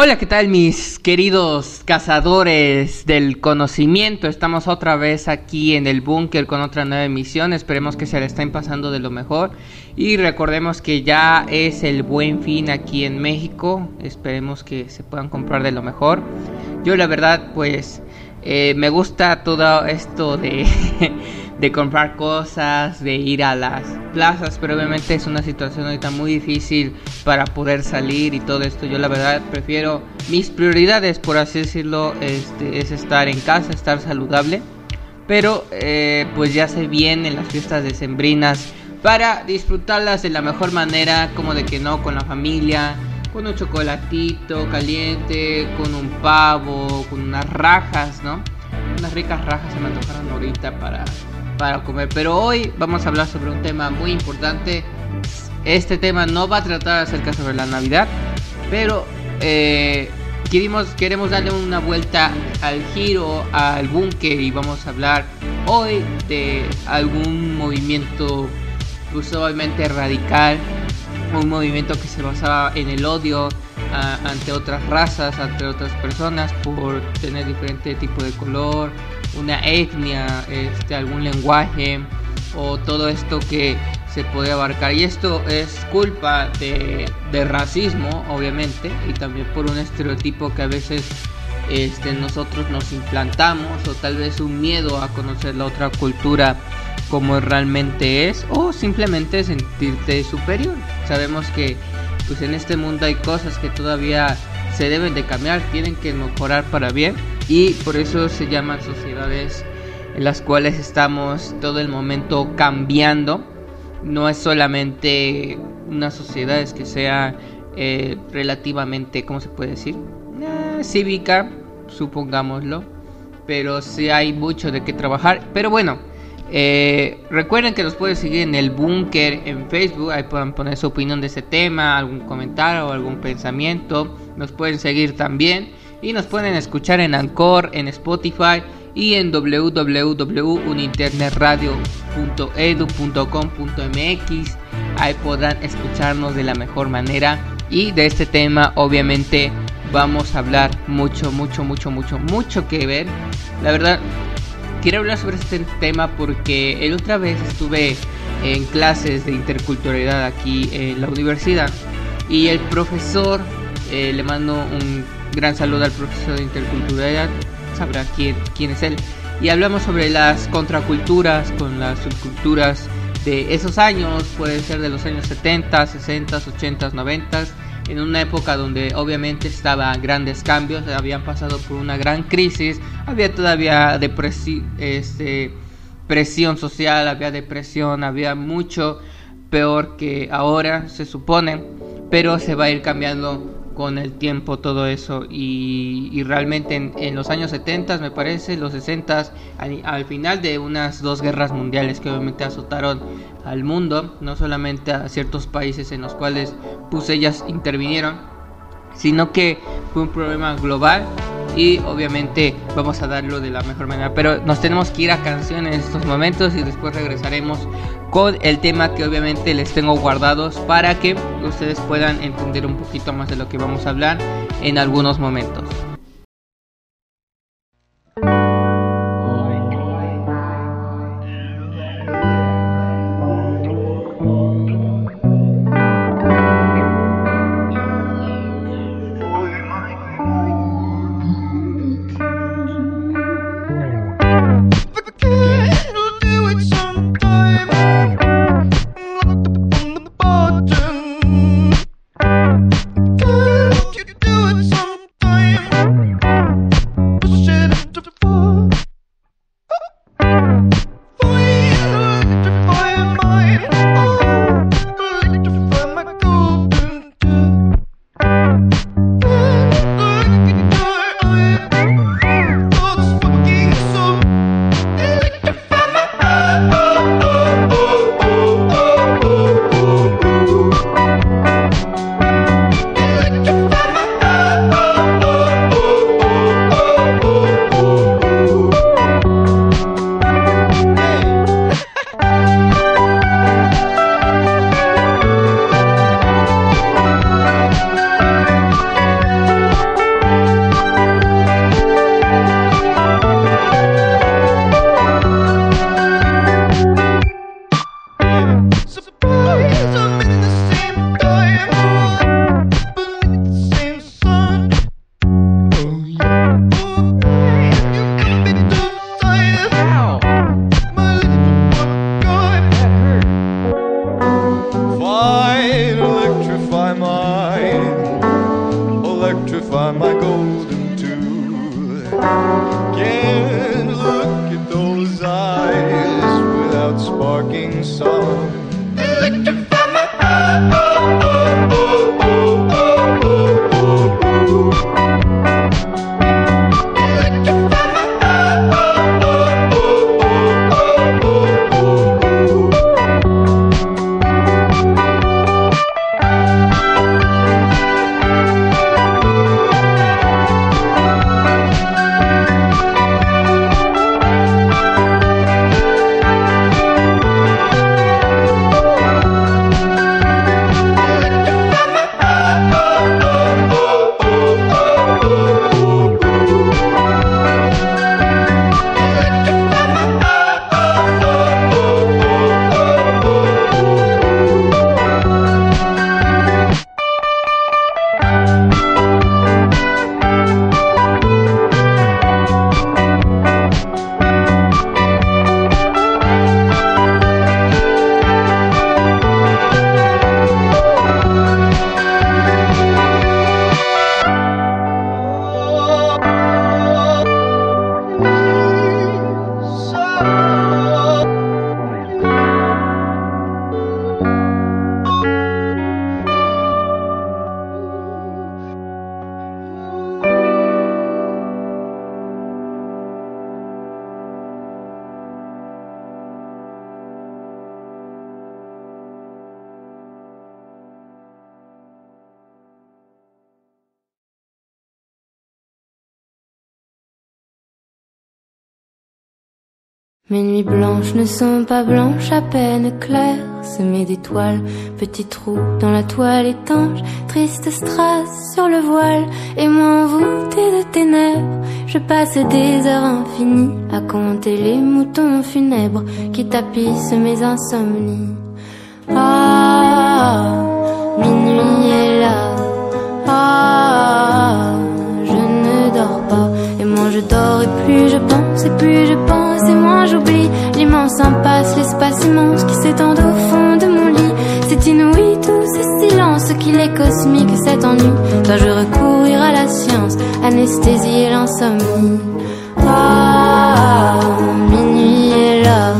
Hola, ¿qué tal mis queridos cazadores del conocimiento? Estamos otra vez aquí en el búnker con otra nueva emisión. Esperemos que se le estén pasando de lo mejor. Y recordemos que ya es el buen fin aquí en México. Esperemos que se puedan comprar de lo mejor. Yo la verdad pues eh, me gusta todo esto de, de comprar cosas, de ir a las plazas, pero obviamente es una situación ahorita muy difícil para poder salir y todo esto. Yo la verdad prefiero mis prioridades, por así decirlo, este, es estar en casa, estar saludable. Pero eh, pues ya se vienen las fiestas decembrinas para disfrutarlas de la mejor manera, como de que no, con la familia, con un chocolatito caliente, con un pavo, con unas rajas, ¿no? Unas ricas rajas se me antojaron ahorita para, para comer. Pero hoy vamos a hablar sobre un tema muy importante. Este tema no va a tratar acerca sobre la Navidad, pero eh, queremos, queremos darle una vuelta al giro, al búnker y vamos a hablar hoy de algún movimiento usualmente radical un movimiento que se basaba en el odio ante otras razas, ante otras personas por tener diferente tipo de color, una etnia, este, algún lenguaje o todo esto que se puede abarcar. Y esto es culpa de, de racismo, obviamente, y también por un estereotipo que a veces este, nosotros nos implantamos o tal vez un miedo a conocer la otra cultura como realmente es o simplemente sentirte superior. Sabemos que pues en este mundo hay cosas que todavía se deben de cambiar, tienen que mejorar para bien y por eso se llaman sociedades en las cuales estamos todo el momento cambiando. No es solamente una sociedad es que sea eh, relativamente, ¿cómo se puede decir? Eh, cívica, supongámoslo. Pero sí hay mucho de qué trabajar. Pero bueno, eh, recuerden que nos pueden seguir en el búnker en Facebook, ahí pueden poner su opinión de ese tema, algún comentario algún pensamiento. Nos pueden seguir también y nos pueden escuchar en Anchor, en Spotify y en www.internetradio.edu.com.mx. Ahí podrán escucharnos de la mejor manera y de este tema obviamente vamos a hablar mucho, mucho, mucho, mucho, mucho que ver. La verdad quiero hablar sobre este tema porque el otra vez estuve en clases de interculturalidad aquí en la universidad y el profesor, eh, le mando un gran saludo al profesor de interculturalidad, sabrá quién, quién es él, y hablamos sobre las contraculturas con las subculturas de esos años, puede ser de los años 70, 60, 80, 90 en una época donde obviamente estaban grandes cambios, habían pasado por una gran crisis, había todavía este, presión social, había depresión, había mucho peor que ahora se supone, pero se va a ir cambiando con el tiempo todo eso y, realmente en, los años 70 me parece, los 60 al, al, final de unas dos guerras mundiales que obviamente azotaron al mundo, no solamente a ciertos países en los cuales pues ellas intervinieron, sino que fue un problema global y obviamente vamos a darlo de la mejor manera. Pero nos tenemos que ir a canciones en estos momentos y después regresaremos con el tema que obviamente les tengo guardados para que ustedes puedan entender un poquito más de lo que vamos a hablar en algunos momentos. Blanches ne sont pas blanches, à peine claires, semées d'étoiles, petits trous dans la toile étanche, triste strass sur le voile, et moi envoûtée de ténèbres, je passe des heures infinies à compter les moutons funèbres qui tapissent mes insomnies. Ah, minuit est là, ah, je ne dors pas, et moins je dors et plus je pense, et plus je pense, et moins j'oublie l'immense impasse, l'espace immense qui s'étend au fond de mon lit. C'est inouï tout ce silence qu'il est cosmique, cet ennui. Dois-je recourir à la science, anesthésier l'insomnie? Ah, minuit est là,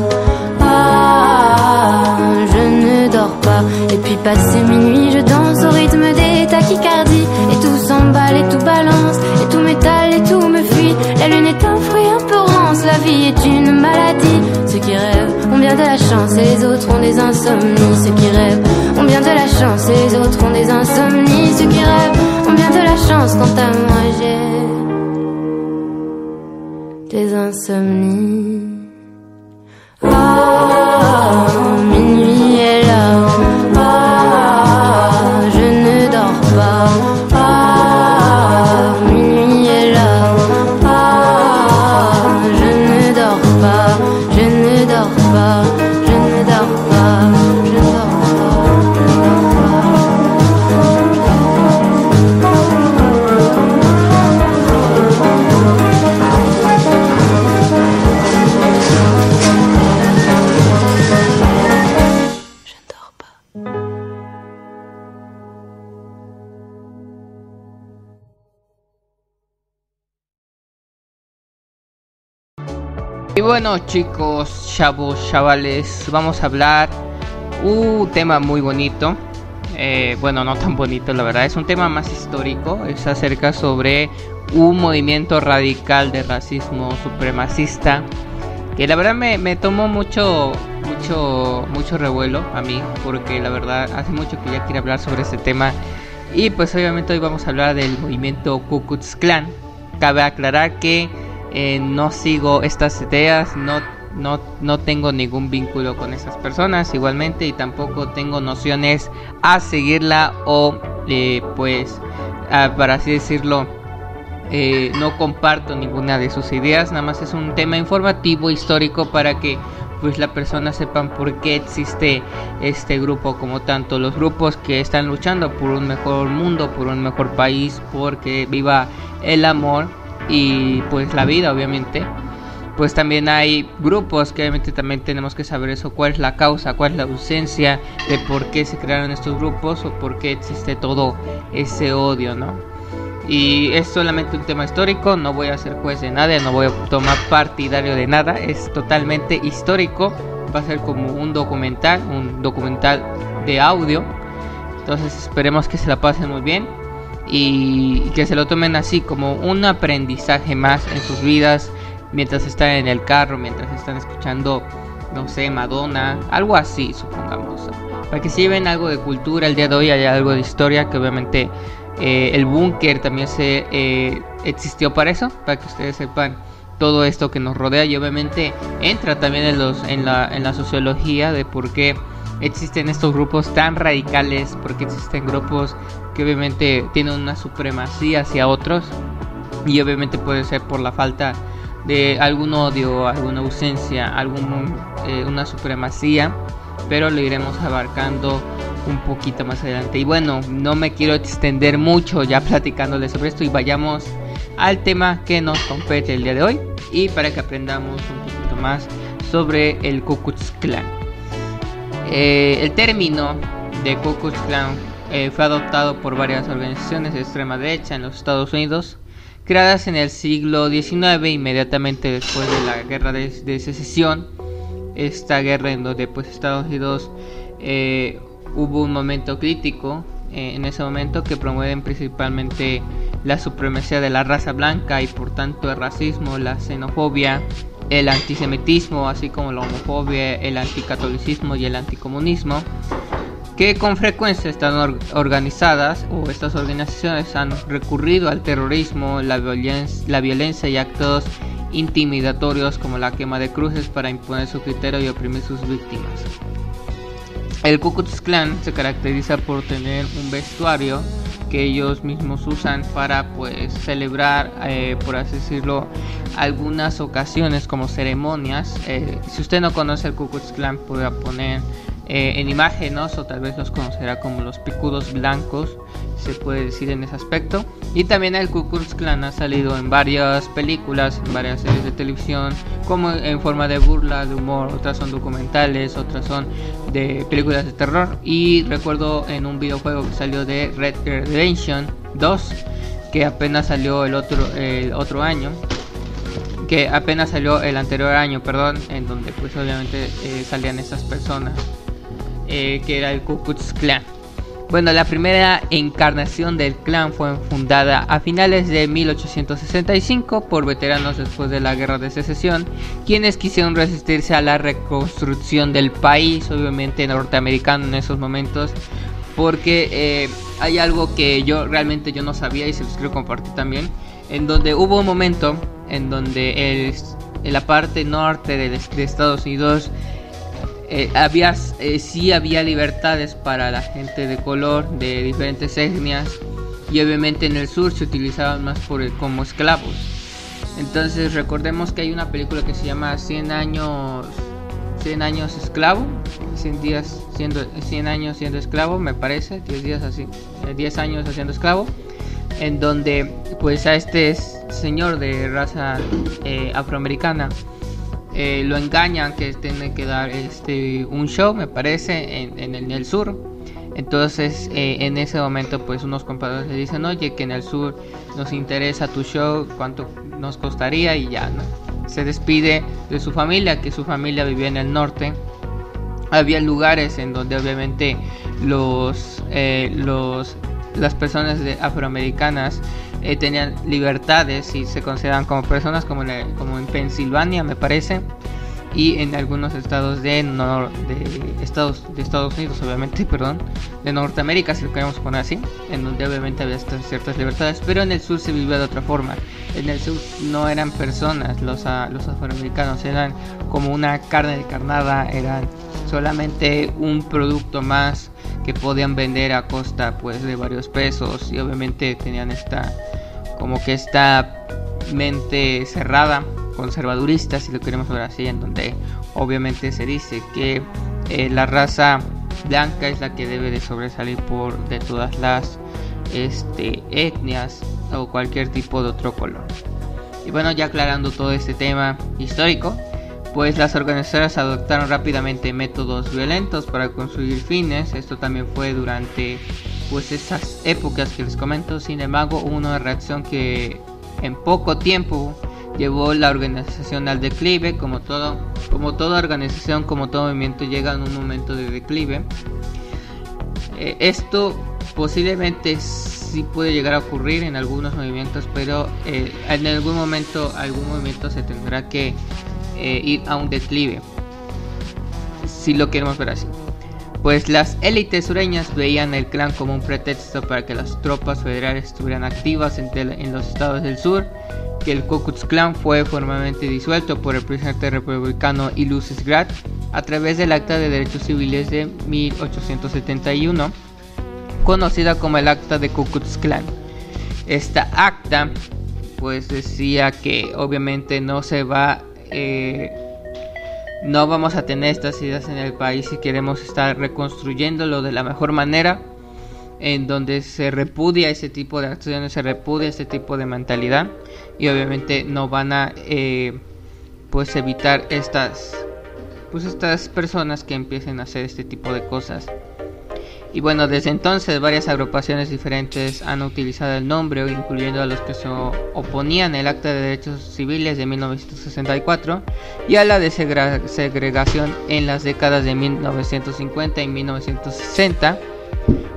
ah, je ne dors pas. Et puis passé minuit, je danse au rythme des tachycardies. Et tout s'emballe et tout balance, et tout m'étale et tout me fuit. La lune est un fruit un peu rance, la vie est une maladie. Ceux qui rêvent ont bien de la chance et les autres ont des insomnies. Ceux qui rêvent ont bien de la chance et les autres ont des insomnies. Ceux qui rêvent ont bien de la chance, quant à moi j'ai des insomnies. Ah, minuit est là. Bueno chicos, chavos, chavales, vamos a hablar un tema muy bonito. Eh, bueno, no tan bonito la verdad, es un tema más histórico, es acerca sobre un movimiento radical de racismo supremacista que la verdad me, me tomó mucho, mucho, mucho revuelo a mí, porque la verdad hace mucho que ya quiero hablar sobre este tema y pues obviamente hoy vamos a hablar del movimiento Ku Klux Klan. Cabe aclarar que eh, no sigo estas ideas, no, no, no tengo ningún vínculo con esas personas igualmente y tampoco tengo nociones a seguirla o eh, pues para así decirlo eh, no comparto ninguna de sus ideas, nada más es un tema informativo histórico para que pues la persona sepan por qué existe este grupo como tanto los grupos que están luchando por un mejor mundo, por un mejor país, porque viva el amor y pues la vida obviamente. Pues también hay grupos que obviamente también tenemos que saber eso, cuál es la causa, cuál es la ausencia de por qué se crearon estos grupos o por qué existe todo ese odio, ¿no? Y es solamente un tema histórico, no voy a ser juez de nada, no voy a tomar partidario de nada, es totalmente histórico, va a ser como un documental, un documental de audio. Entonces esperemos que se la pasen muy bien y que se lo tomen así como un aprendizaje más en sus vidas mientras están en el carro, mientras están escuchando, no sé, Madonna, algo así, supongamos. Para que se lleven algo de cultura, el día de hoy hay algo de historia que obviamente eh, el búnker también se eh, existió para eso, para que ustedes sepan todo esto que nos rodea y obviamente entra también en, los, en, la, en la sociología de por qué existen estos grupos tan radicales, porque existen grupos que obviamente tienen una supremacía hacia otros y obviamente puede ser por la falta de algún odio, alguna ausencia, alguna eh, supremacía, pero lo iremos abarcando un poquito más adelante. Y bueno, no me quiero extender mucho ya platicándoles sobre esto y vayamos al tema que nos compete el día de hoy y para que aprendamos un poquito más sobre el Ku Klux Klan. Eh, el término de Ku Klux Klan eh, fue adoptado por varias organizaciones de extrema derecha en los Estados Unidos, creadas en el siglo XIX, inmediatamente después de la guerra de, secesión. Esta guerra en donde pues Estados Unidos eh, hubo un momento crítico eh, en ese momento que promueven principalmente la supremacía de la raza blanca y por tanto el racismo, la xenofobia, el antisemitismo, así como la homofobia, el anticatolicismo y el anticomunismo, que con frecuencia están organizadas o estas organizaciones han recurrido al terrorismo, la, la violencia y actos intimidatorios como la quema de cruces para imponer su criterio y oprimir sus víctimas. El Ku Klan se caracteriza por tener un vestuario que ellos mismos usan para pues celebrar, eh, por así decirlo, algunas ocasiones como ceremonias. Eh, si usted no conoce el Ku Klux Klan, puede poner eh, en imágenes o tal vez los conocerá como los picudos blancos, se puede decir en ese aspecto. Y también el Ku Klux Klan ha salido en varias películas, en varias series de televisión, como en forma de burla, de humor, otras son documentales, otras son de películas de terror. Y recuerdo en un videojuego que salió de Red Redemption 2, que apenas salió el otro, el otro año, que apenas salió el anterior año, perdón, en donde pues obviamente eh, salían estas personas eh, que era el Ku Klux Klan. Bueno, la primera encarnación del clan fue fundada a finales de 1865 por veteranos después de la Guerra de Secesión, quienes quisieron resistirse a la reconstrucción del país, obviamente norteamericano en esos momentos, porque eh, hay algo que yo realmente yo no sabía y se los quiero compartir también, en donde hubo un momento en donde en la parte norte de, de Estados Unidos eh, había, eh, sí había libertades para la gente de color de diferentes etnias y obviamente en el sur se utilizaban más por como esclavos. Entonces recordemos que hay una película que se llama 100 años 100 años esclavo, 100 días siendo 100 años siendo esclavo, me parece, 10 días así, 10 eh, años haciendo esclavo, en donde pues a este señor de raza afroamericana eh, lo engañan que tiene que dar este un show, me parece, en, el, sur. Entonces, eh, en ese momento, pues unos compañeros le dicen, oye, que en el sur nos interesa tu show, cuánto nos costaría y ya, ¿no? Se despide de su familia, que su familia vivía en el norte. Había lugares en donde obviamente los, eh, los las personas afroamericanas eh, tenían libertades y se consideran como personas como, como en Pensilvania me parece y en algunos estados de, de Estados de Estados Unidos obviamente perdón de Norteamérica si lo queremos poner así en donde obviamente había ciertas libertades pero en el sur se vivía de otra forma. En el sur no eran personas los, los afroamericanos eran como una carne de carnada eran solamente un producto más podían vender a costa pues de varios pesos. Y obviamente tenían esta como que esta mente cerrada conservadurista si lo queremos ver así en donde obviamente se dice que eh, la raza blanca es la que debe de sobresalir por de todas las este, etnias o cualquier tipo de otro color. Y bueno ya aclarando todo este tema histórico pues las organizaciones adoptaron rápidamente métodos violentos para construir fines. Esto también fue durante pues esas épocas que les comento. Sin embargo, hubo una reacción que en poco tiempo llevó la organización al declive, como todo, como toda organización, como todo movimiento llega en un momento de declive. Eh, esto posiblemente sí puede llegar a ocurrir en algunos movimientos, pero eh, en algún momento algún movimiento se tendrá que eh, ir a un declive, si lo queremos ver así. Pues las élites sureñas veían el clan como un pretexto para que las tropas federales estuvieran activas en, los estados del sur que el Ku Klux Klan fue formalmente disuelto por el presidente republicano Ulysses Grant a través del Acta de Derechos Civiles de 1871, conocida como el Acta de Ku Klux Klan. Esta acta pues decía que obviamente no se va eh, no vamos a tener estas ideas en el país si queremos estar reconstruyéndolo de la mejor manera en donde se repudia ese tipo de acciones, se repudia ese tipo de mentalidad y obviamente no van a eh, pues evitar estas pues estas personas que empiecen a hacer este tipo de cosas. Y bueno, desde entonces varias agrupaciones diferentes han utilizado el nombre, incluyendo a los que se oponían al Acta de Derechos Civiles de 1964 y a la de segregación en las décadas de 1950 y 1960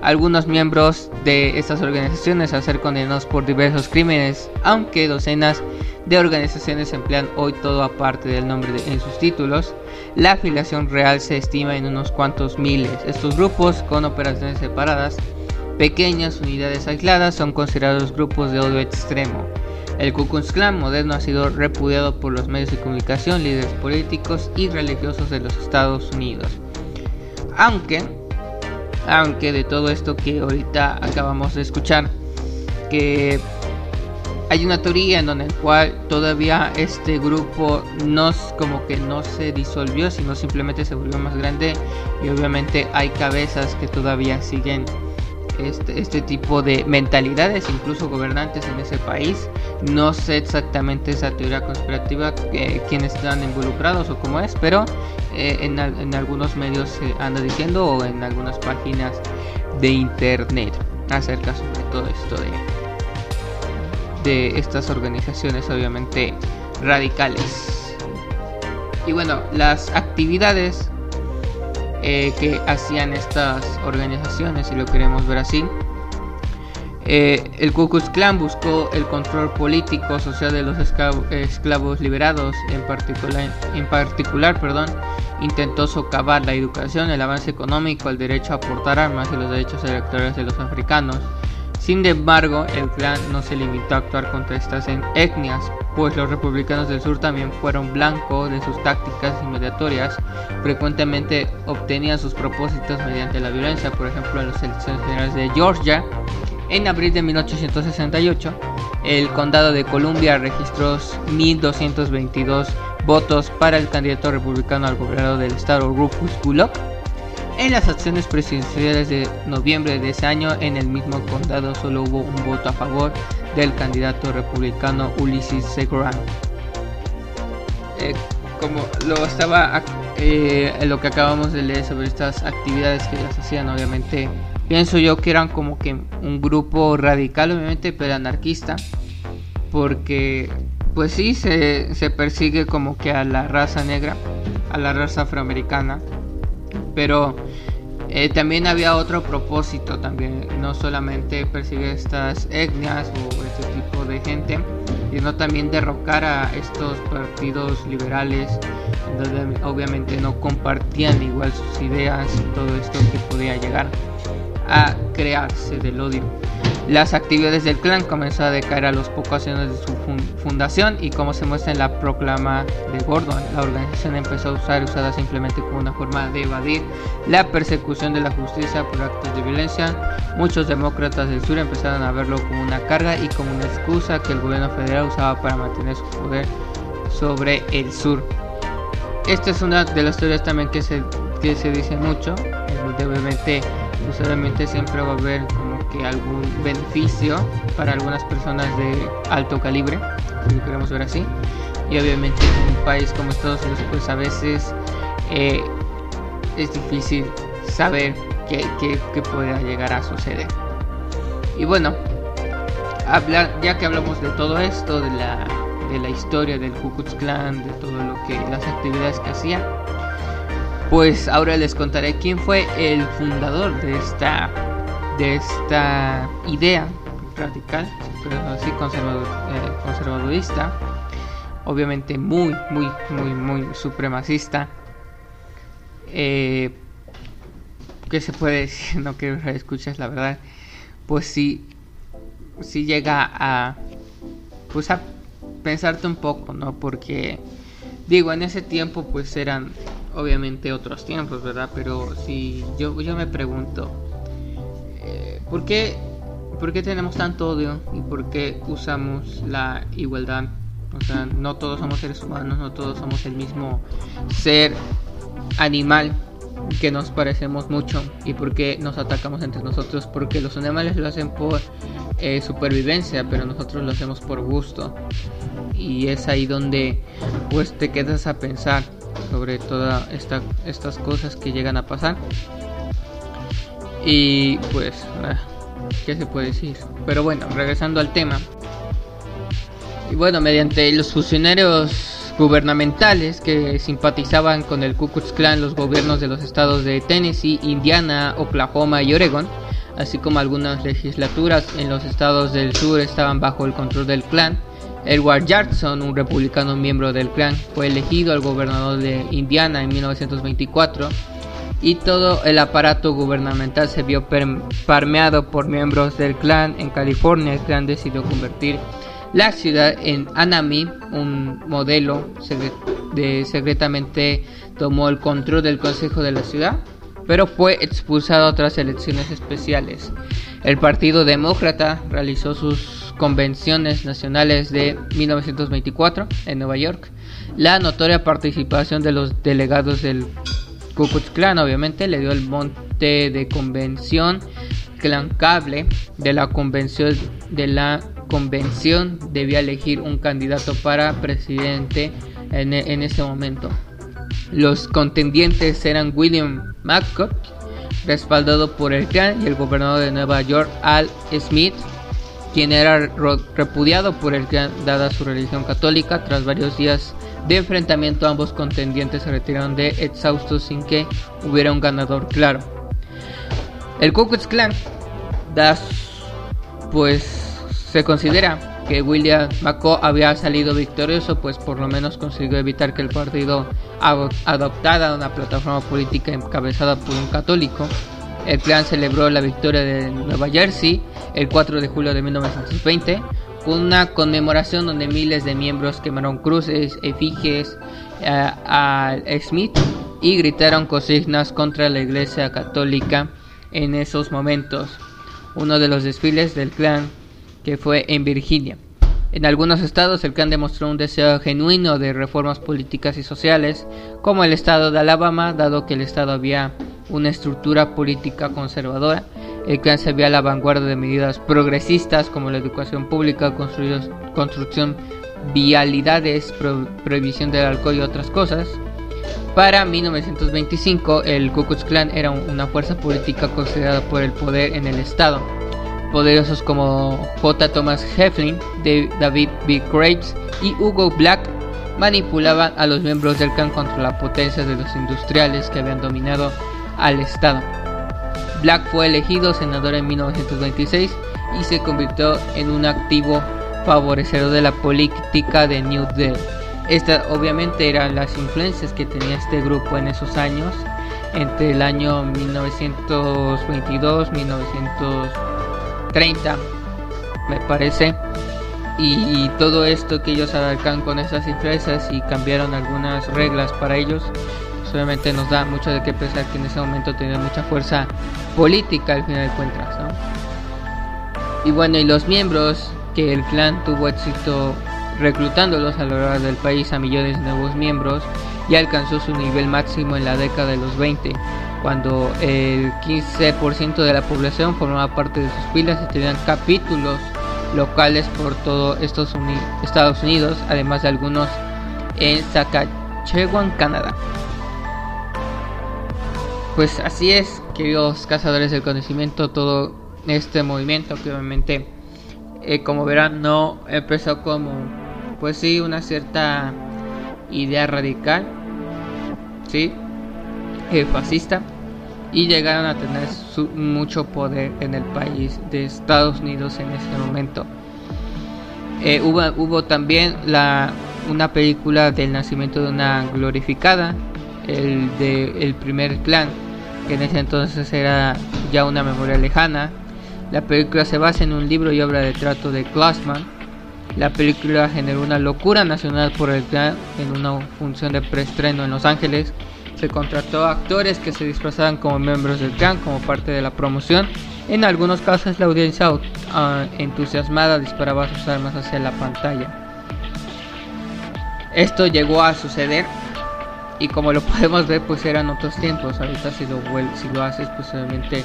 algunos miembros de estas organizaciones al ser condenados por diversos crímenes, aunque docenas de organizaciones emplean hoy todo aparte del nombre en sus títulos, la afiliación real se estima en unos cuantos miles. Estos grupos, con operaciones separadas, pequeñas unidades aisladas, son considerados grupos de odio extremo. El Ku Klux Klan moderno ha sido repudiado por los medios de comunicación, líderes políticos y religiosos de los Estados Unidos. Aunque aunque de todo esto que ahorita acabamos de escuchar, que hay una teoría en donde el cual todavía este grupo no como que no se disolvió, sino simplemente se volvió más grande y obviamente hay cabezas que todavía siguen este, este, tipo de mentalidades, incluso gobernantes en ese país. No sé exactamente esa teoría conspirativa, eh, quiénes están involucrados o cómo es, pero eh, en, algunos medios se anda diciendo o en algunas páginas de internet acerca sobre todo esto de, de estas organizaciones obviamente radicales. Y bueno, las actividades eh, que hacían estas organizaciones, si lo queremos ver así. Eh, el Ku Klux Klan buscó el control político social de los esclavos liberados, en particular, intentó socavar la educación, el avance económico, el derecho a portar armas y los derechos electorales de los africanos. Sin embargo, el clan no se limitó a actuar contra estas etnias, pues los republicanos del sur también fueron blanco de sus tácticas inmediatorias, frecuentemente obtenían sus propósitos mediante la violencia, por ejemplo en las elecciones generales de Georgia. En abril de 1868, el condado de Columbia registró 1.222 votos para el candidato republicano al gobernador del estado Rufus Bullock. En las acciones presidenciales de noviembre de ese año, en el mismo condado solo hubo un voto a favor del candidato republicano Ulysses S. Grant. Eh, como lo estaba eh, lo que acabamos de leer sobre estas actividades que ellos hacían, obviamente pienso yo que eran como que un grupo radical, obviamente, pero anarquista, porque pues sí se, se persigue como que a la raza negra, a la raza afroamericana, pero eh, también había otro propósito también, no solamente perseguir estas etnias o este tipo de gente, sino también derrocar a estos partidos liberales, donde obviamente no compartían igual sus ideas y todo esto que podía llegar a crearse del odio. Las actividades del clan comenzaron a decaer a los pocos años de su fundación y como se muestra en la proclama de Gordon, la organización empezó a usar simplemente como una forma de evadir la persecución de la justicia por actos de violencia. Muchos demócratas del sur empezaron a verlo como una carga y como una excusa que el gobierno federal usaba para mantener su poder sobre el sur. Esta es una de las teorías también que se, que se dice mucho, obviamente, pues siempre va a haber que algún beneficio para algunas personas de alto calibre, si lo queremos ver así. Y obviamente en un país como Estados Unidos, pues a veces eh, es difícil saber qué, qué, pueda llegar a suceder. Y bueno, ya que hablamos de todo esto, de la, de la historia del Ku Klux de todo lo que, las actividades que hacía, pues ahora les contaré quién fue el fundador de esta, de esta idea radical, así conservador, eh, conservadorista, obviamente muy, muy, muy, muy supremacista. Eh, ¿Qué se puede decir? No quiero escuchar la verdad. Pues sí, sí llega a, pues a pensarte un poco, ¿no? Porque digo, en ese tiempo pues eran obviamente otros tiempos, ¿verdad? Pero si yo, yo me pregunto, eh, ¿por, qué, ¿por qué tenemos tanto odio y por qué usamos la igualdad? O sea, no todos somos seres humanos, no todos somos el mismo ser animal que nos parecemos mucho y por qué nos atacamos entre nosotros porque los animales lo hacen por eh, supervivencia pero nosotros lo hacemos por gusto y es ahí donde pues te quedas a pensar sobre todas esta, estas cosas que llegan a pasar y pues ah, qué se puede decir pero bueno regresando al tema y bueno mediante los funcionarios gubernamentales que simpatizaban con el Ku Klux Klan los gobiernos de los estados de Tennessee, Indiana, Oklahoma y Oregon, así como algunas legislaturas en los estados del sur estaban bajo el control del Klan. Edward Jackson, un republicano miembro del Klan, fue elegido al gobernador de Indiana en 1924 y todo el aparato gubernamental se vio permeado por miembros del Klan. En California, el Klan decidió convertir la ciudad en Anami, un modelo de secretamente tomó el control del consejo de la ciudad, pero fue expulsado a otras elecciones especiales. El Partido Demócrata realizó sus convenciones nacionales de 1924 en Nueva York. La notoria participación de los delegados del Ku Klux Klan obviamente le dio el monte de convención clan cable de la convención de la convención debía elegir un candidato para presidente en, en ese momento. Los contendientes eran William McCook, respaldado por el clan, y el gobernador de Nueva York, Al Smith, quien era repudiado por el clan dada su religión católica. Tras varios días de enfrentamiento, ambos contendientes se retiraron de exhaustos sin que hubiera un ganador claro. El Ku Klux Klan pues se considera que William McCaw había salido victorioso, pues por lo menos consiguió evitar que el partido adoptara una plataforma política encabezada por un católico. El clan celebró la victoria de Nueva Jersey el 4 de julio de 1920 con una conmemoración donde miles de miembros quemaron cruces, efigies eh, a Smith y gritaron consignas contra la Iglesia Católica en esos momentos. Uno de los desfiles del clan que fue en Virginia. En algunos estados el clan demostró un deseo genuino de reformas políticas y sociales, como el estado de Alabama, dado que el estado había una estructura política conservadora. El clan se a la vanguardia de medidas progresistas como la educación pública, construcción vialidades, prohibición del alcohol y otras cosas. Para 1925, el Ku Klux Klan era una fuerza política considerada por el poder en el estado poderosos como J. Thomas Heflin, David B. Graves y Hugo Black manipulaban a los miembros del clan contra la potencia de los industriales que habían dominado al Estado. Black fue elegido senador en 1926 y se convirtió en un activo favorecedor de la política de New Deal. Estas obviamente eran las influencias que tenía este grupo en esos años, entre el año 1922 1900 30, me parece. Y, todo esto que ellos abarcan con esas empresas y cambiaron algunas reglas para ellos, pues obviamente nos da mucho de qué pensar que en ese momento tenía mucha fuerza política al final de cuentas. Y bueno, y los miembros que el clan tuvo éxito reclutándolos a lo largo del país a millones de nuevos miembros y alcanzó su nivel máximo en la década de los 20 cuando el 15% de la población formaba parte de sus filas y tenían capítulos locales por todo Estados Unidos, además de algunos en Saskatchewan, Canadá. Pues así es, queridos cazadores del conocimiento, todo este movimiento que obviamente eh, como verán no empezó como pues sí una cierta idea radical sí eh, fascista y llegaron a tener mucho poder en el país de Estados Unidos en ese momento. Eh, hubo, hubo también la una película del nacimiento de una glorificada el de el primer clan que en ese entonces era ya una memoria lejana la película se basa en un libro y obra de trato de Glassman. La película generó una locura nacional por el clan en una función de preestreno en Los Ángeles. Se contrató a actores que se disfrazaban como miembros del clan como parte de la promoción. En algunos casos la audiencia ah, entusiasmada disparaba sus armas hacia la pantalla. Esto llegó a suceder y como lo podemos ver pues eran otros tiempos. Ahorita si lo, si lo haces pues obviamente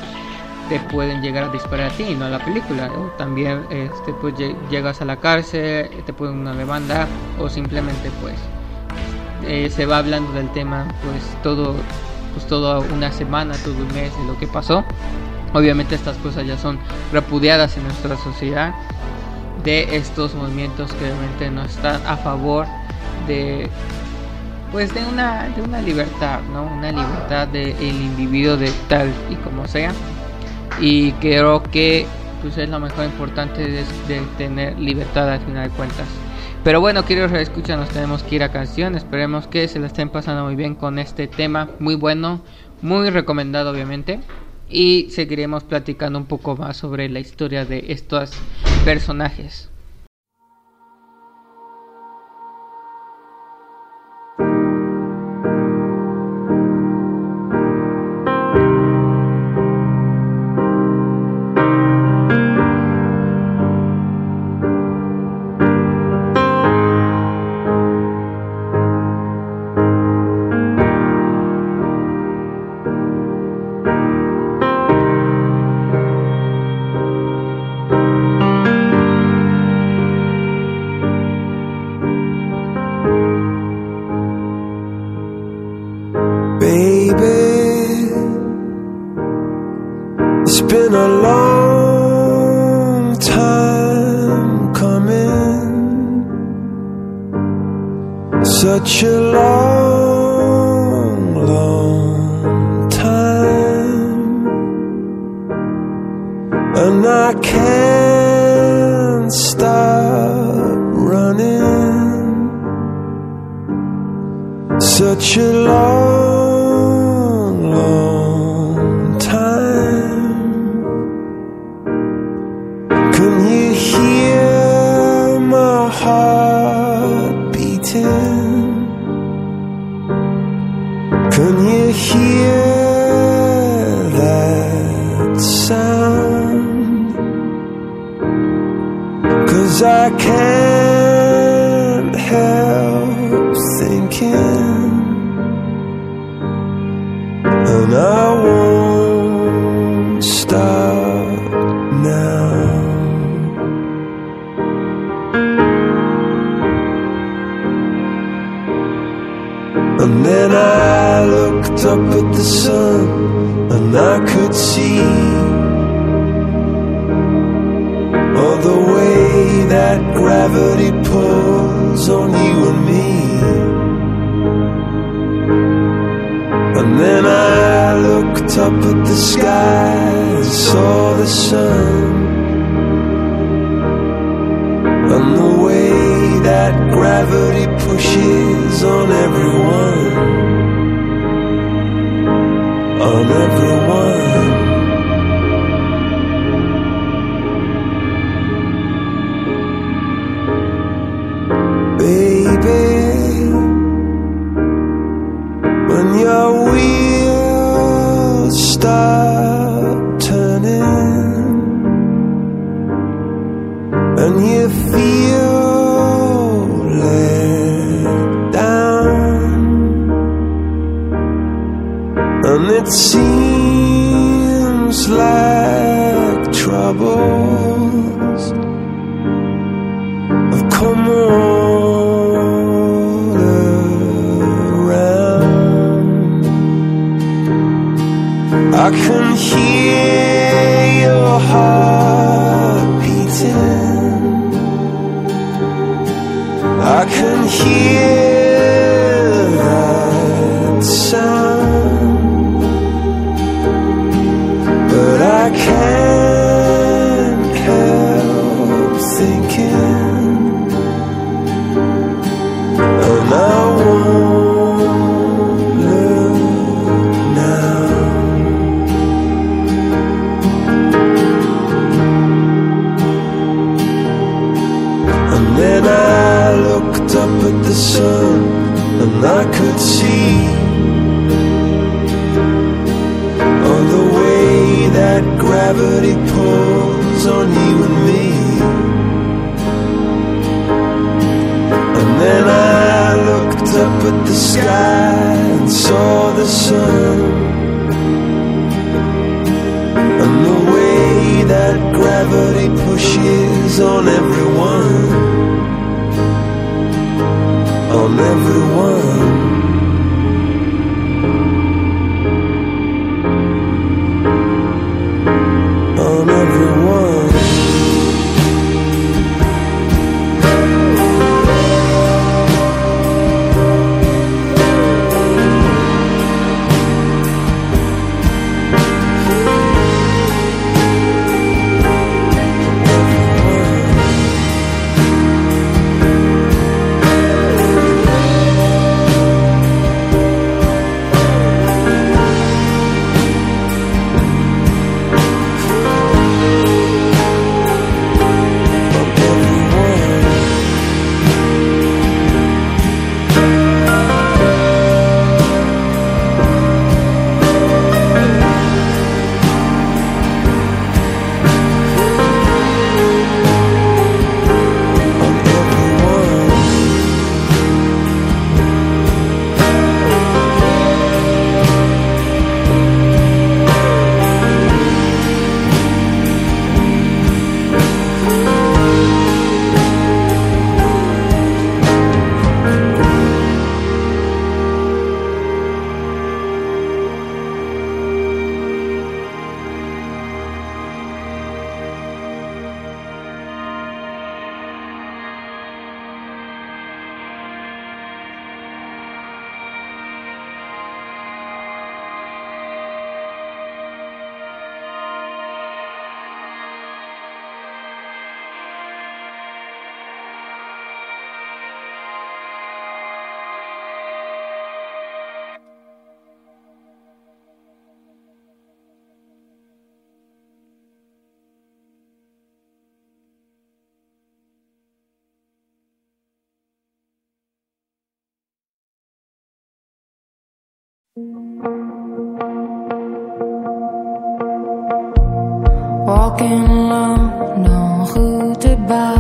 te pueden llegar a disparar a ti, no a la película. O también este, pues, llegas a la cárcel, te ponen una demanda o simplemente pues eh, se va hablando del tema pues todo pues toda una semana, todo un mes de lo que pasó. Obviamente estas cosas ya son repudiadas en nuestra sociedad de estos movimientos que obviamente no están a favor de pues de una de una libertad, ¿no? Una libertad del individuo de tal y como sea y creo que pues es lo mejor importante de, tener libertad al final de cuentas. Pero bueno, queridos escucha, nos tenemos que ir a canción. Esperemos que se la estén pasando muy bien con este tema. Muy bueno, muy recomendado obviamente. Y seguiremos platicando un poco más sobre la historia de estos personajes. Can you hear? comes like troubles have come all around. I can hear your heart beating. I can hear. Sky and saw the sun. And the way that gravity pushes on everyone. On everyone. Walking alone, no who to buy.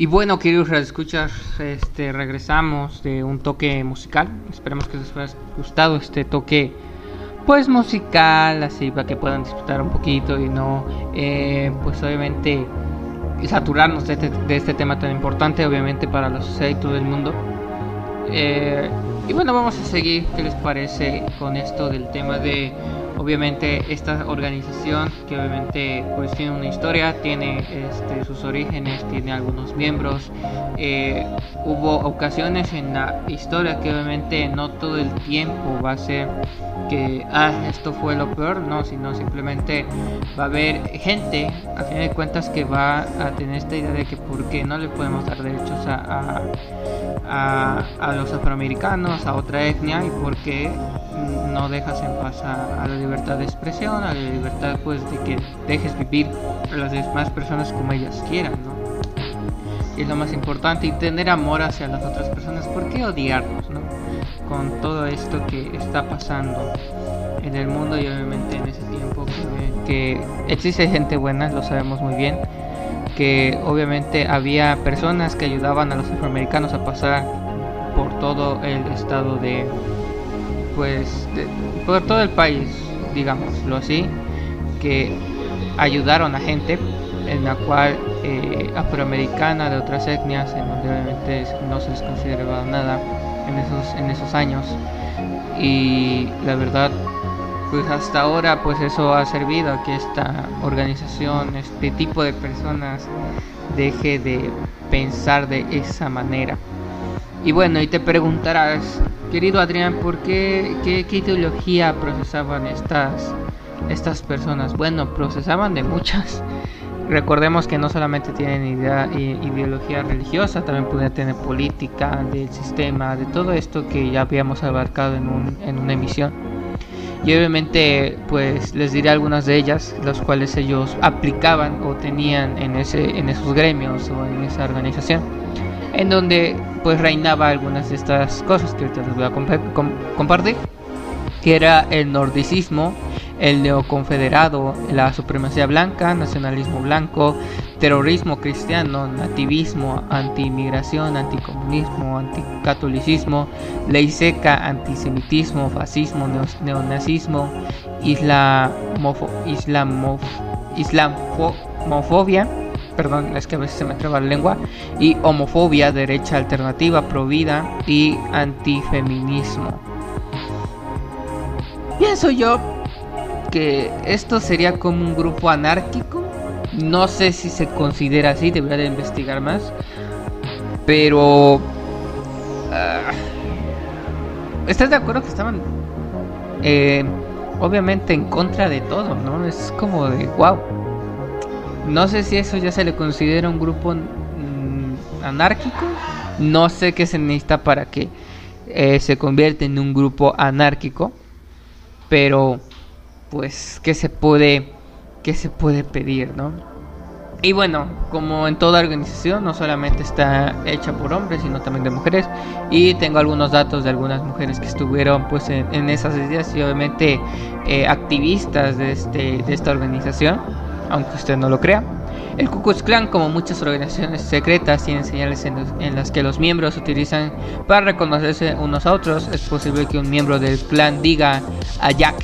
Y bueno, queridos escuchas, este, regresamos de un toque musical. Esperemos que les haya gustado este toque, pues musical, así para que puedan disfrutar un poquito y no, eh, pues obviamente, saturarnos de este, de este tema tan importante, obviamente para la sociedad y todo el mundo. Eh, y bueno, vamos a seguir, ¿qué les parece con esto del tema de, obviamente, esta organización que obviamente pues tiene una historia, tiene este, sus orígenes, tiene algunos miembros. Eh, hubo ocasiones en la historia que obviamente no todo el tiempo va a ser que, ah, esto fue lo peor, no, sino simplemente va a haber gente, a fin de cuentas, que va a tener esta idea de que por qué no le podemos dar derechos a, a a, los afroamericanos, a otra etnia y por qué no dejas en paz a, a la libertad de expresión, la libertad pues de que dejes vivir a las demás personas como ellas quieran, ¿no? Y es lo más importante y tener amor hacia las otras personas, ¿por qué odiarnos, no? Con todo esto que está pasando en el mundo y obviamente en ese tiempo que, que existe gente buena, lo sabemos muy bien que obviamente había personas que ayudaban a los afroamericanos a pasar por todo el estado de pues de- por todo el país digámoslo así que ayudaron a gente en la cual eh, afroamericana de otras etnias en donde obviamente no se les consideraba nada en esos en esos años y la verdad pues hasta ahora pues eso ha servido a que esta organización, este tipo de personas deje de pensar de esa manera. Y bueno, y te preguntarás, querido Adrián, ¿por qué, qué, qué ideología procesaban estas, estas personas? Bueno, procesaban de muchas. Recordemos que no solamente tienen idea, ideología religiosa, también pueden tener política, del sistema, de todo esto que ya habíamos abarcado en, un, en una emisión. Y obviamente pues les diré algunas de ellas, las cuales ellos aplicaban o tenían en, ese, en esos gremios o en esa organización. En donde pues reinaba algunas de estas cosas que ahorita les voy a compa- com- compartir. Que era el nordicismo, el neoconfederado, la supremacía blanca, nacionalismo blanco, terrorismo cristiano, nativismo, antiinmigración, anticomunismo, anticatolicismo, ley seca, antisemitismo, fascismo, neo- neonazismo, islamofo, islamof, islamofobia, perdón, es que a veces se me traba la lengua, y homofobia, derecha alternativa, provida y antifeminismo. Pienso yo que esto sería como un grupo anárquico. No sé si se considera así, debería de investigar más. Pero... ah, ¿Estás de acuerdo que estaban eh, obviamente en contra de todo, ¿no? Es como de wow. No sé si eso ya se le considera un grupo mm, anárquico. No sé qué se necesita para que eh, se convierta en un grupo anárquico. Pero, pues, ¿qué se puede, qué se puede pedir, no? Y bueno, como en toda organización, no solamente está hecha por hombres, sino también de mujeres. Y tengo algunos datos de algunas mujeres que estuvieron pues en, esas ideas y obviamente eh, activistas de, este, de esta organización, aunque usted no lo crea. El Ku Klux Klan, como muchas organizaciones secretas, tiene señales en, las que los miembros utilizan para reconocerse unos a otros. Es posible que un miembro del clan diga a Jack,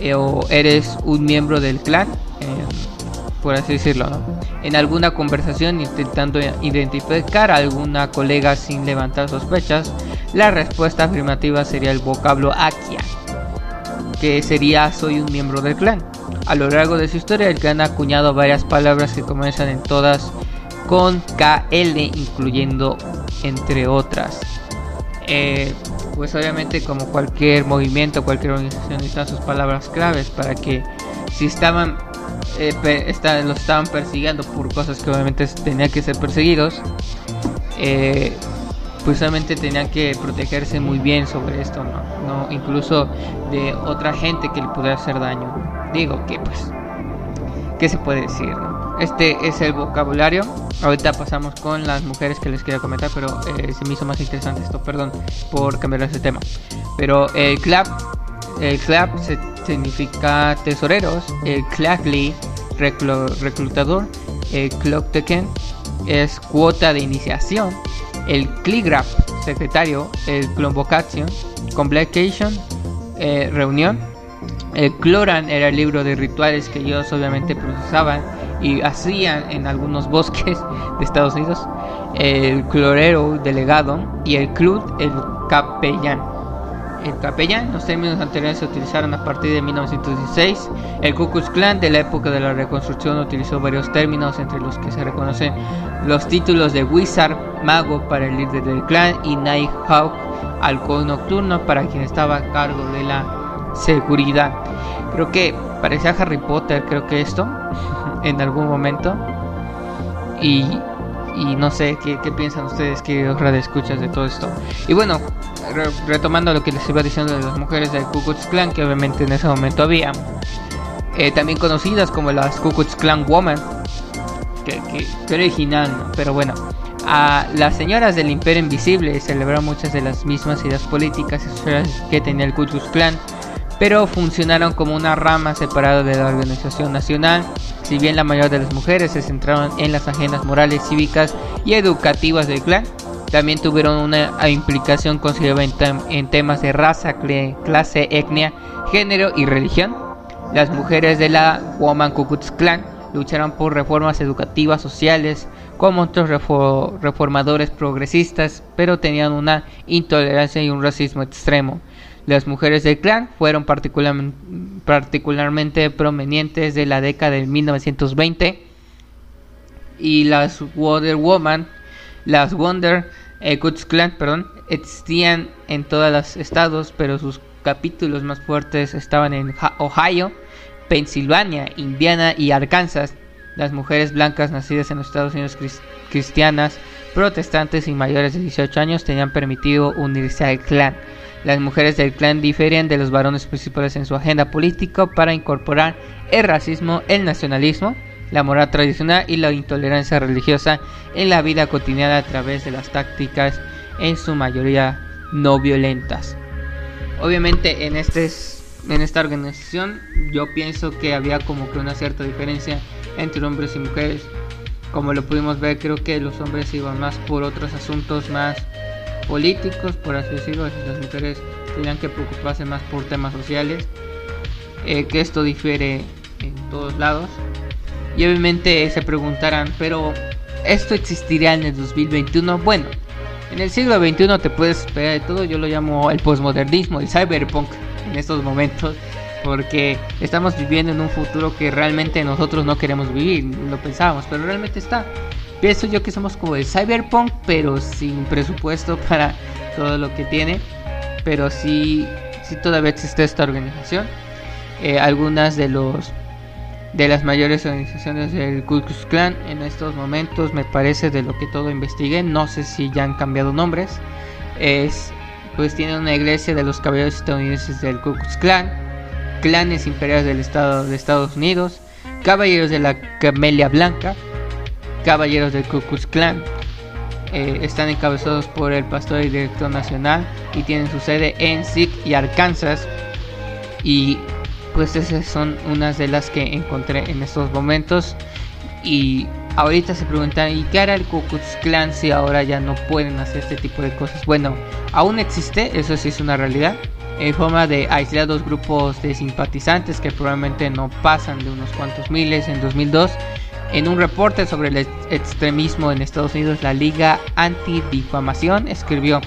eh, o eres un miembro del clan. Eh, por así decirlo. En alguna conversación intentando identificar a alguna colega sin levantar sospechas, la respuesta afirmativa sería el vocablo Akia, que sería soy un miembro del clan. A lo largo de su historia, el clan ha acuñado varias palabras que comienzan en todas con KL, incluyendo entre otras. Eh, pues obviamente como cualquier movimiento, cualquier organización necesita sus palabras claves para que si estaban eh, los estaban persiguiendo por cosas que obviamente tenían que ser perseguidos, eh, pues solamente tenían que protegerse muy bien sobre esto, ¿no? ¿no? Incluso de otra gente que le pudiera hacer daño. Digo que pues, ¿qué se puede decir, no? Este es el vocabulario. Ahorita pasamos con las mujeres que les quería comentar, pero eh, se me hizo más interesante esto, perdón por cambiar ese tema. Pero el clap, el clap se significa tesoreros, el Clackly reclutador, el Clockteken es cuota de iniciación, el Cligraph secretario, el Convocation, Convocation eh, reunión, el Cloran era el libro de rituales que ellos obviamente procesaban y hacían en algunos bosques de Estados Unidos, el Clorero delegado y el Club el capellán el capellán. Los términos anteriores se utilizaron a partir de 1916. El Ku Klux Klan de la época de la reconstrucción utilizó varios términos entre los que se reconocen los títulos de Wizard, mago para el líder del clan y Nighthawk, halcón nocturno para quien estaba a cargo de la seguridad. Creo que parecía Harry Potter, creo que esto, en algún momento. Y y no sé qué, piensan ustedes, de escuchas de todo esto. Y bueno, retomando lo que les iba diciendo de las mujeres del Ku Klux Klan, que obviamente en ese momento había, eh, también conocidas como las Ku Klux Klan Woman, que, que, original, pero bueno. A las señoras del Imperio Invisible celebraron muchas de las mismas ideas políticas y sociales que tenía el Ku Klux Klan, pero funcionaron como una rama separada de la organización nacional si bien la mayoría de las mujeres se centraron en las agendas morales, cívicas y educativas del clan, también tuvieron una implicación considerable en, temas de raza, clase, etnia, género y religión. Las mujeres de la Woman Ku Klan lucharon por reformas educativas, sociales, como otros reformadores progresistas, pero tenían una intolerancia y un racismo extremo. Las mujeres del clan fueron particularmente provenientes de la década de 1920 y las Wonder Woman, las Wonder eh, Clan, perdón, existían en todos los estados, pero sus capítulos más fuertes estaban en Ohio, Pensilvania, Indiana y Arkansas. Las mujeres blancas nacidas en los Estados Unidos cristianas, protestantes y mayores de 18 años tenían permitido unirse al clan. Las mujeres del clan diferían de los varones principales en su agenda política para incorporar el racismo, el nacionalismo, la moral tradicional y la intolerancia religiosa en la vida cotidiana a través de las tácticas en su mayoría no violentas. Obviamente en, este, en esta organización yo pienso que había como que una cierta diferencia entre hombres y mujeres. Como lo pudimos ver, creo que los hombres iban más por otros asuntos más políticos, por así decirlo, las mujeres tenían que preocuparse más por temas sociales, eh, que esto difiere en todos lados. Y obviamente se preguntarán, pero ¿esto existiría en el 2021? Bueno, en el siglo XXI te puedes esperar de todo, yo lo llamo el posmodernismo, el cyberpunk en estos momentos, porque estamos viviendo en un futuro que realmente nosotros no queremos vivir, lo pensábamos, pero realmente está. Pienso yo que somos como el cyberpunk, pero sin presupuesto para todo lo que tiene. Pero sí, sí todavía existe esta organización. Eh, algunas de los de las mayores organizaciones del Ku Klux Klan en estos momentos me parece de lo que todo investigué no sé si ya han cambiado nombres es pues tienen una iglesia de los caballeros estadounidenses del Ku Klux Klan clanes imperiales del estado de Estados Unidos Caballeros de la Camelia Blanca, Caballeros del Ku Klux Klan. Eh, están encabezados por el pastor y director nacional y tienen su sede en Sid y Arkansas. Y pues esas son unas de las que encontré en estos momentos. Y ahorita se preguntan, ¿y qué hará el Ku Klux Klan si ahora ya no pueden hacer este tipo de cosas? Bueno, aún existe, eso sí es una realidad, en forma de aislados grupos de simpatizantes que probablemente no pasan de unos cuantos miles en 2002. En un reporte sobre el extremismo en Estados Unidos, la Liga Antidifamación escribió,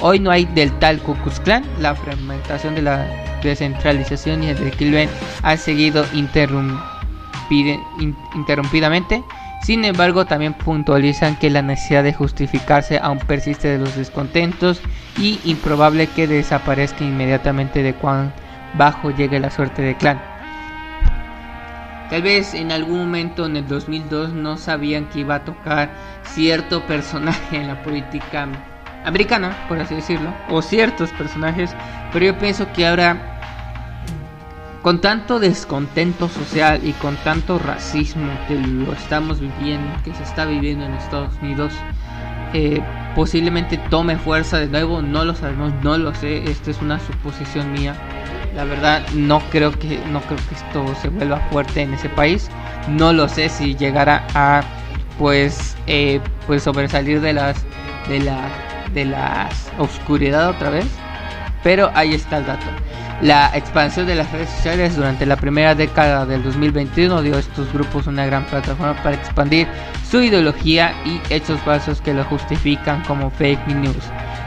hoy no hay del tal Ku Klux Klan, la fragmentación de la descentralización y el declive ha seguido interrumpidamente sin embargo, también puntualizan que la necesidad de justificarse aún persiste de los descontentos y improbable que desaparezca inmediatamente de cuán bajo llegue la suerte de clan. Tal vez en algún momento en el 2002 no sabían que iba a tocar cierto personaje en la política americana, por así decirlo, o ciertos personajes, pero yo pienso que ahora con tanto descontento social y con tanto racismo que lo estamos viviendo, que se está viviendo en Estados Unidos, eh, posiblemente tome fuerza de nuevo, no lo sabemos, no lo sé, esta es una suposición mía. La verdad no creo que no creo que esto se vuelva fuerte en ese país. No lo sé si llegará a pues eh, pues sobresalir de las de la de la oscuridad otra vez. Pero ahí está el dato. La expansión de las redes sociales durante la primera década del 2021 dio a estos grupos una gran plataforma para expandir su ideología y hechos falsos que lo justifican como fake news,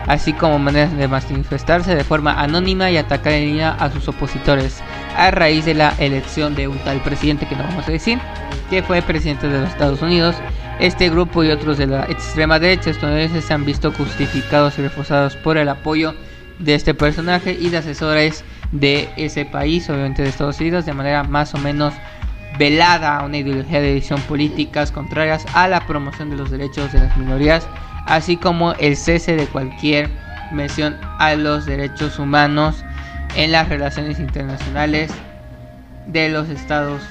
así como maneras de manifestarse de forma anónima y atacar en línea a sus opositores a raíz de la elección de un tal presidente que no vamos a decir, que fue presidente de los Estados Unidos. Este grupo y otros de la extrema derecha estadounidense se han visto justificados y reforzados por el apoyo de este personaje y de asesores de ese país, obviamente de Estados Unidos, de manera más o menos velada a una ideología de edición políticas contrarias a la promoción de los derechos de las minorías, así como el cese de cualquier mención a los derechos humanos en las relaciones internacionales de los Estados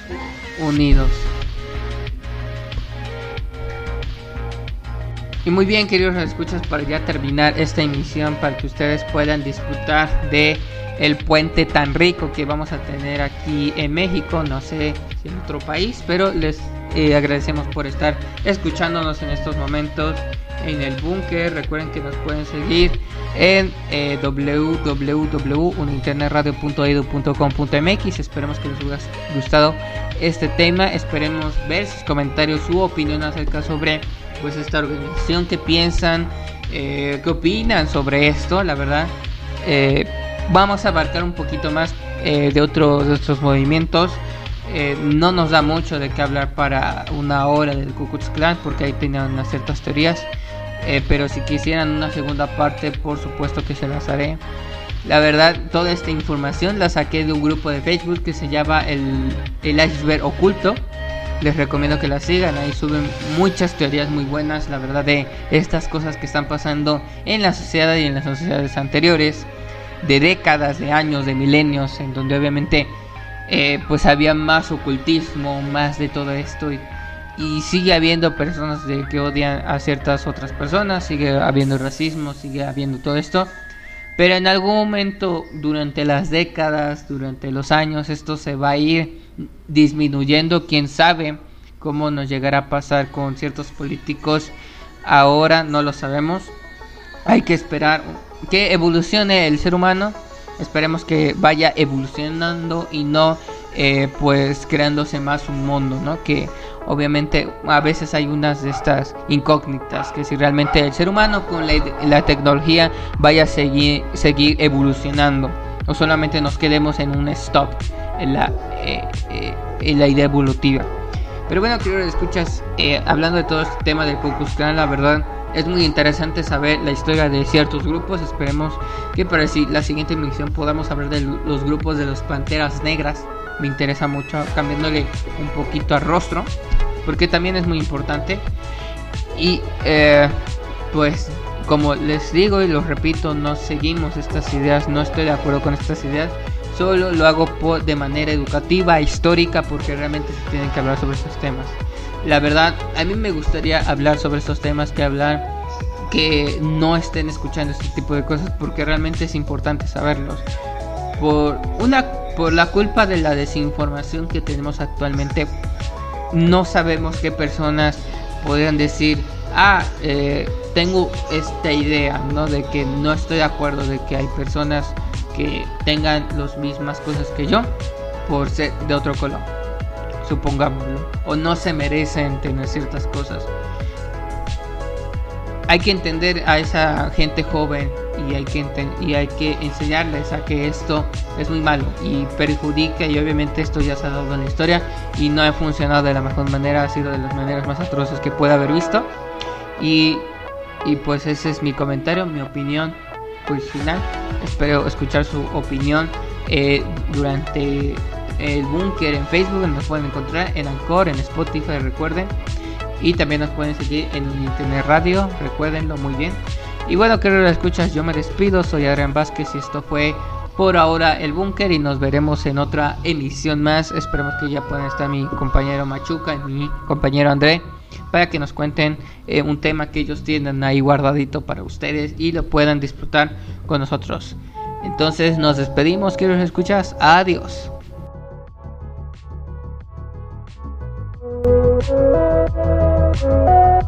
Unidos. Y muy bien, queridos escuchas, para ya terminar esta emisión, para que ustedes puedan disfrutar de el puente tan rico que vamos a tener aquí en México, no sé si en otro país, pero les eh, agradecemos por estar escuchándonos en estos momentos en el búnker. Recuerden que nos pueden seguir en eh, www.uninternetradio.edu.com.mx. Esperemos que les haya gustado este tema. Esperemos ver sus comentarios, su opinión acerca sobre pues esta organización, qué piensan, eh, qué opinan sobre esto, la verdad. Eh, vamos a abarcar un poquito más eh, de otros de movimientos. no nos da mucho de qué hablar para una hora del Ku Klux Klan porque ahí tenían ciertas teorías. Pero si quisieran una segunda parte, por supuesto que se las haré. La verdad, toda esta información la saqué de un grupo de Facebook que se llama el, el Iceberg Oculto les recomiendo que la sigan. Ahí suben muchas teorías muy buenas, la verdad, de estas cosas que están pasando en la sociedad y en las sociedades anteriores, de décadas, de años, de milenios, en donde obviamente eh, pues había más ocultismo, más de todo esto. Y, y sigue habiendo personas de que odian a ciertas otras personas, sigue habiendo racismo, sigue habiendo todo esto. Pero en algún momento, durante las décadas, durante los años, esto se va a ir disminuyendo, quién sabe cómo nos llegará a pasar con ciertos políticos. Ahora no lo sabemos. Hay que esperar que evolucione el ser humano. Esperemos que vaya evolucionando y no eh, pues creándose más un mundo, ¿no? Que obviamente a veces hay unas de estas incógnitas, que si realmente el ser humano con la, tecnología vaya a seguir, evolucionando o solamente nos quedemos en un stop en la, eh, eh, en la idea evolutiva. Pero bueno, quiero escuchas, eh, hablando de todo este tema del Ku la verdad es muy interesante saber la historia de ciertos grupos. Esperemos que para la siguiente emisión podamos hablar de los grupos de los Panteras Negras. Me interesa mucho cambiándole un poquito al rostro, porque también es muy importante. Y pues como les digo y lo repito, no seguimos estas ideas, no estoy de acuerdo con estas ideas Solo lo hago de manera educativa, histórica, porque realmente se tienen que hablar sobre estos temas. La verdad, a mí me gustaría hablar sobre estos temas que hablar que no estén escuchando este tipo de cosas porque realmente es importante saberlos. Por una por la culpa de la desinformación que tenemos actualmente, no sabemos qué personas podrían decir, ah, eh, tengo esta idea, ¿no? De que no estoy de acuerdo de que hay personas que tengan las mismas cosas que yo por ser de otro color, supongámoslo, o no se merecen tener ciertas cosas. Hay que entender a esa gente joven y hay que y hay que enseñarles a que esto es muy malo y perjudica y obviamente esto ya se ha dado en la historia y no ha funcionado de la mejor manera, ha sido de las maneras más atroces que pueda haber visto y, y pues ese es mi comentario, mi opinión pues final, espero escuchar su opinión eh, durante el búnker en Facebook, nos pueden encontrar en Anchor, en Spotify, recuerden. Y también nos pueden seguir en Internet Radio, recuérdenlo muy bien. Y bueno, queridos escuchas, yo me despido, soy Adrián Vázquez y esto fue por ahora el búnker y nos veremos en otra emisión más. Esperemos que ya puedan estar mi compañero Machuca y mi compañero André para que nos cuenten eh, un tema que ellos tienen ahí guardadito para ustedes y lo puedan disfrutar con nosotros. Entonces nos despedimos, queridos escuchas, adiós. Música